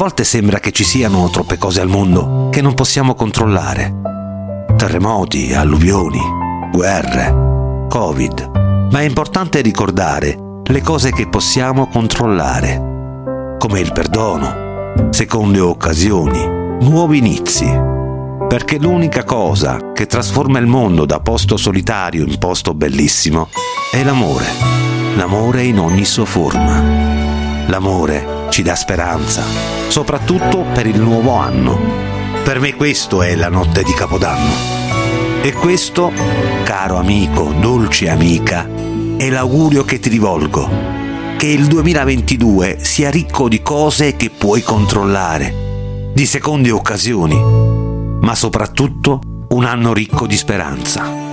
volte sembra che ci siano troppe cose al mondo che non possiamo controllare. Terremoti, alluvioni, guerre, covid. Ma è importante ricordare le cose che possiamo controllare, come il perdono, seconde occasioni, nuovi inizi. Perché l'unica cosa che trasforma il mondo da posto solitario in posto bellissimo è l'amore. L'amore in ogni sua forma. L'amore ci dà speranza, soprattutto per il nuovo anno. Per me questo è la notte di Capodanno. E questo, caro amico, dolce amica, è l'augurio che ti rivolgo. Che il 2022 sia ricco di cose che puoi controllare, di seconde occasioni, ma soprattutto un anno ricco di speranza.